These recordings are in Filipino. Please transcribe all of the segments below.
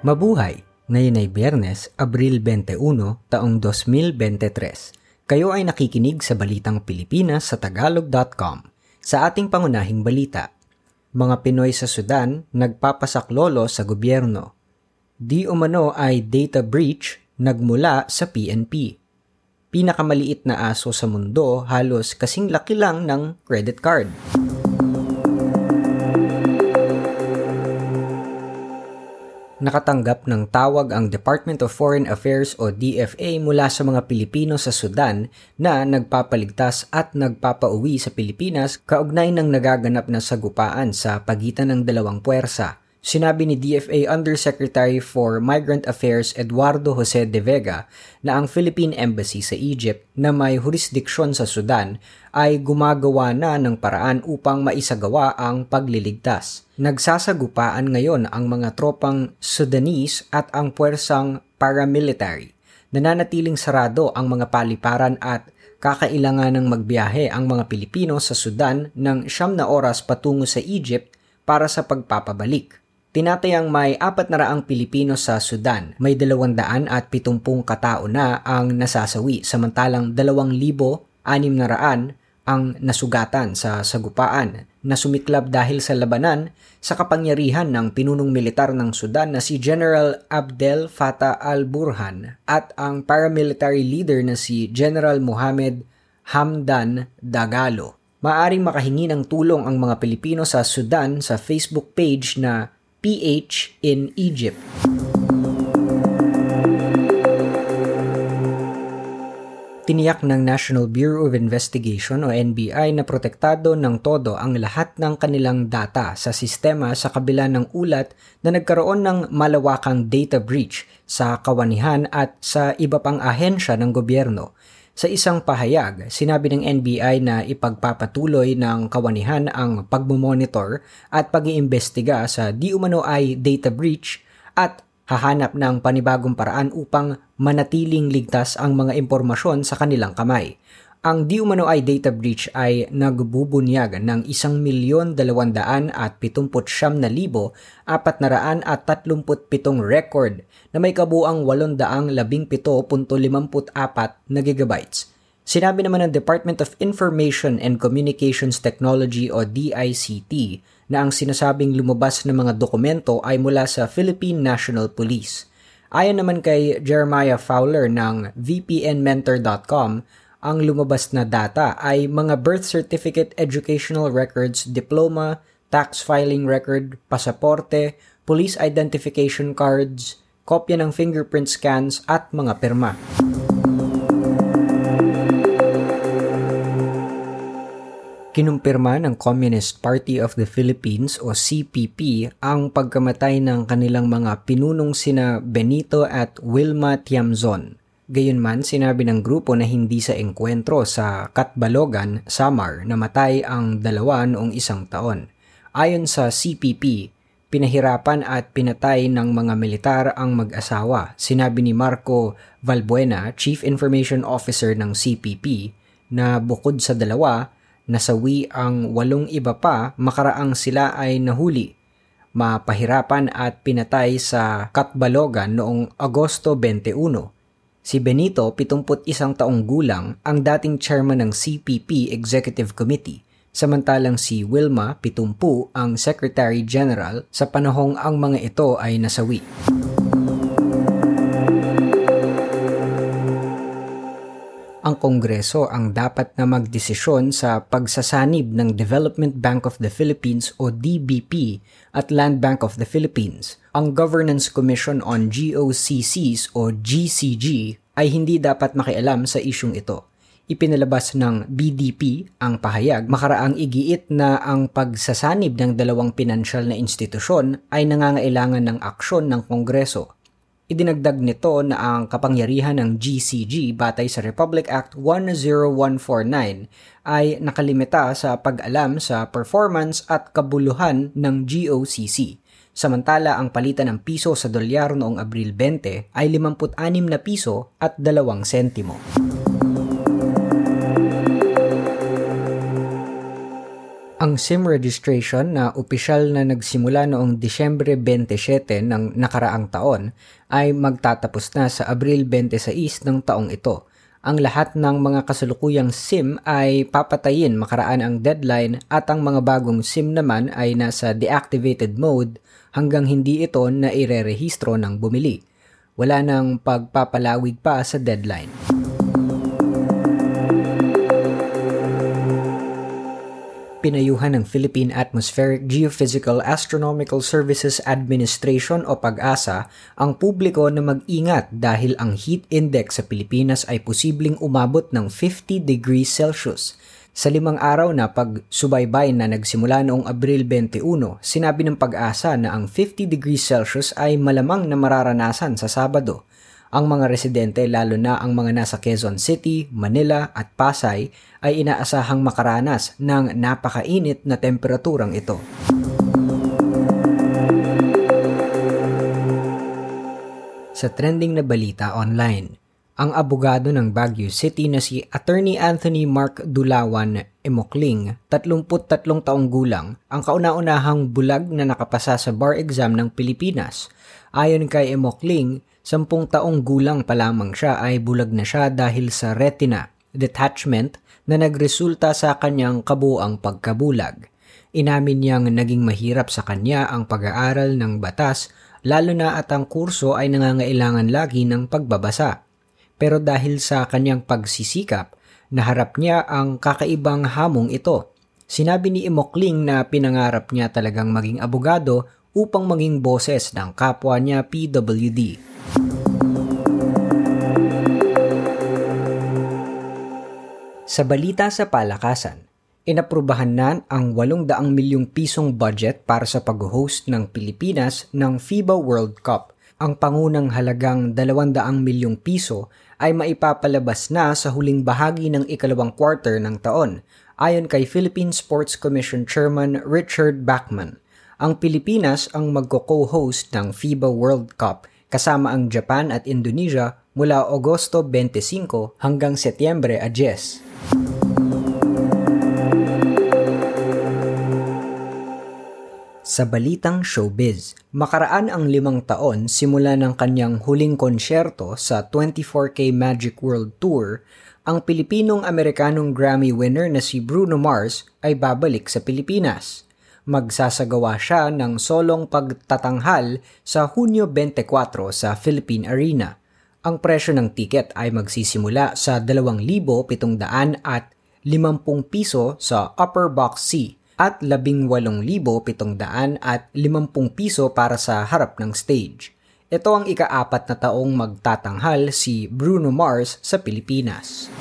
Mabuhay! Ngayon ay Biyernes, Abril 21, taong 2023. Kayo ay nakikinig sa Balitang Pilipinas sa Tagalog.com. Sa ating pangunahing balita, mga Pinoy sa Sudan nagpapasaklolo sa gobyerno. Di umano ay data breach nagmula sa PNP. Pinakamaliit na aso sa mundo halos kasing laki lang ng credit card. Nakatanggap ng tawag ang Department of Foreign Affairs o DFA mula sa mga Pilipino sa Sudan na nagpapaligtas at nagpapauwi sa Pilipinas kaugnay ng nagaganap na sagupaan sa pagitan ng dalawang puwersa. Sinabi ni DFA Undersecretary for Migrant Affairs Eduardo Jose de Vega na ang Philippine Embassy sa Egypt na may jurisdiksyon sa Sudan ay gumagawa na ng paraan upang maisagawa ang pagliligtas. Nagsasagupaan ngayon ang mga tropang Sudanese at ang puwersang paramilitary. Nananatiling sarado ang mga paliparan at kakailangan ng magbiyahe ang mga Pilipino sa Sudan ng siyam na oras patungo sa Egypt para sa pagpapabalik. Tinatayang may apat na raang Pilipino sa Sudan. May dalawandaan at pitumpung katao na ang nasasawi samantalang dalawang libo anim na raan ang nasugatan sa sagupaan na sumiklab dahil sa labanan sa kapangyarihan ng pinunong militar ng Sudan na si General Abdel Fattah al-Burhan at ang paramilitary leader na si General Mohamed Hamdan Dagalo. Maaring makahingi ng tulong ang mga Pilipino sa Sudan sa Facebook page na PH in Egypt. Tiniyak ng National Bureau of Investigation o NBI na protektado ng todo ang lahat ng kanilang data sa sistema sa kabila ng ulat na nagkaroon ng malawakang data breach sa kawanihan at sa iba pang ahensya ng gobyerno sa isang pahayag, sinabi ng NBI na ipagpapatuloy ng kawanihan ang pagmumonitor at pag-iimbestiga sa di umano ay data breach at hahanap ng panibagong paraan upang manatiling ligtas ang mga impormasyon sa kanilang kamay. Ang di umano ay data breach ay nagbubunyag ng isang milyon dalawandaan at pitumput siyam na libo apat na raan at tatlumput pitong record na may kabuang walong daang labing pito punto limamput apat na gigabytes. Sinabi naman ng Department of Information and Communications Technology o DICT na ang sinasabing lumabas na mga dokumento ay mula sa Philippine National Police. Ayon naman kay Jeremiah Fowler ng VPNmentor.com, ang lumabas na data ay mga birth certificate, educational records, diploma, tax filing record, pasaporte, police identification cards, kopya ng fingerprint scans at mga pirma. Kinumpirma ng Communist Party of the Philippines o CPP ang pagkamatay ng kanilang mga pinunong sina Benito at Wilma Tiamzon Gayunman, sinabi ng grupo na hindi sa engkwentro sa Katbalogan, Samar, namatay ang dalawa noong isang taon. Ayon sa CPP, pinahirapan at pinatay ng mga militar ang mag-asawa. Sinabi ni Marco Valbuena, Chief Information Officer ng CPP, na bukod sa dalawa, nasawi ang walong iba pa makaraang sila ay nahuli mapahirapan at pinatay sa Katbalogan noong Agosto 21 Si Benito, 71 taong gulang, ang dating chairman ng CPP Executive Committee, samantalang si Wilma, 70, ang Secretary General sa panahong ang mga ito ay nasawi. Ang Kongreso ang dapat na magdesisyon sa pagsasanib ng Development Bank of the Philippines o DBP at Land Bank of the Philippines. Ang Governance Commission on GOCCs o GCG ay hindi dapat makialam sa isyong ito. Ipinalabas ng BDP ang pahayag makaraang igiit na ang pagsasanib ng dalawang pinansyal na institusyon ay nangangailangan ng aksyon ng Kongreso Idinagdag nito na ang kapangyarihan ng GCG batay sa Republic Act 10149 ay nakalimita sa pag-alam sa performance at kabuluhan ng GOCC. Samantala ang palitan ng piso sa dolyar noong Abril 20 ay 56 na piso at 2 sentimo. Ang SIM registration na opisyal na nagsimula noong Disyembre 27 ng nakaraang taon ay magtatapos na sa Abril 26 ng taong ito. Ang lahat ng mga kasalukuyang SIM ay papatayin makaraan ang deadline at ang mga bagong SIM naman ay nasa deactivated mode hanggang hindi ito na irerehistro ng bumili. Wala nang pagpapalawig pa sa deadline. Pinayuhan ng Philippine Atmospheric Geophysical Astronomical Services Administration o PAGASA ang publiko na mag-ingat dahil ang heat index sa Pilipinas ay posibleng umabot ng 50 degrees Celsius. Sa limang araw na pagsubaybay na nagsimula noong Abril 21, sinabi ng pag-asa na ang 50 degrees Celsius ay malamang na mararanasan sa Sabado. Ang mga residente lalo na ang mga nasa Quezon City, Manila at Pasay ay inaasahang makaranas ng napakainit na temperaturang ito. Sa trending na balita online, ang abogado ng Baguio City na si Attorney Anthony Mark Dulawan Emokling, 33 taong gulang, ang kauna-unahang bulag na nakapasa sa bar exam ng Pilipinas. Ayon kay Emokling, Sampung taong gulang pa lamang siya ay bulag na siya dahil sa retina detachment na nagresulta sa kanyang kabuang pagkabulag. Inamin niyang naging mahirap sa kanya ang pag-aaral ng batas lalo na at ang kurso ay nangangailangan lagi ng pagbabasa. Pero dahil sa kanyang pagsisikap, naharap niya ang kakaibang hamong ito. Sinabi ni Imokling na pinangarap niya talagang maging abogado upang maging boses ng kapwa niya PWD. Sa balita sa palakasan, inaprubahan na ang 800 milyong pisong budget para sa pag-host ng Pilipinas ng FIBA World Cup. Ang pangunang halagang 200 milyong piso ay maipapalabas na sa huling bahagi ng ikalawang quarter ng taon, ayon kay Philippine Sports Commission Chairman Richard Bachman. Ang Pilipinas ang magko-co-host ng FIBA World Cup kasama ang Japan at Indonesia mula Agosto 25 hanggang Setyembre 10. Sa balitang showbiz, makaraan ang limang taon simula ng kanyang huling konsyerto sa 24K Magic World Tour, ang Pilipinong-Amerikanong Grammy winner na si Bruno Mars ay babalik sa Pilipinas. Magsasagawa siya ng solong pagtatanghal sa Hunyo 24 sa Philippine Arena. Ang presyo ng tiket ay magsisimula sa 2,700 at 50 piso sa Upper Box C at 18,700 at 50 piso para sa harap ng stage. Ito ang ikaapat na taong magtatanghal si Bruno Mars sa Pilipinas.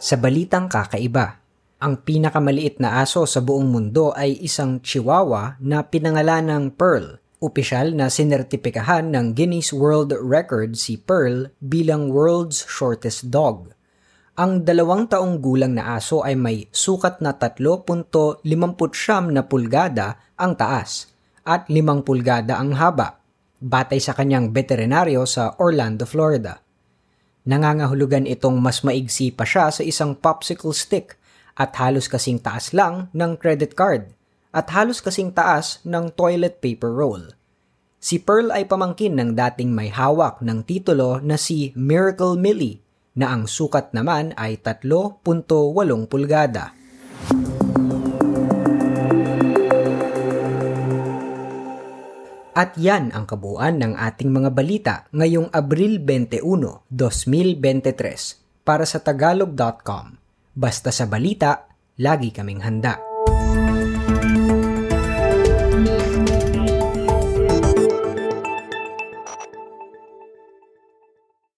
Sa balitang kakaiba, ang pinakamaliit na aso sa buong mundo ay isang chihuahua na pinangalan ng Pearl. Opisyal na sinertipikahan ng Guinness World Record si Pearl bilang world's shortest dog. Ang dalawang taong gulang na aso ay may sukat na 3.59 na pulgada ang taas at 5 pulgada ang haba, batay sa kanyang veterinaryo sa Orlando, Florida. Nangangahulugan itong mas maigsi pa siya sa isang popsicle stick at halos kasing taas lang ng credit card at halos kasing taas ng toilet paper roll. Si Pearl ay pamangkin ng dating may hawak ng titulo na si Miracle Millie na ang sukat naman ay 3.8 pulgada. At yan ang kabuuan ng ating mga balita ngayong Abril 21, 2023 para sa tagalog.com. Basta sa balita, lagi kaming handa.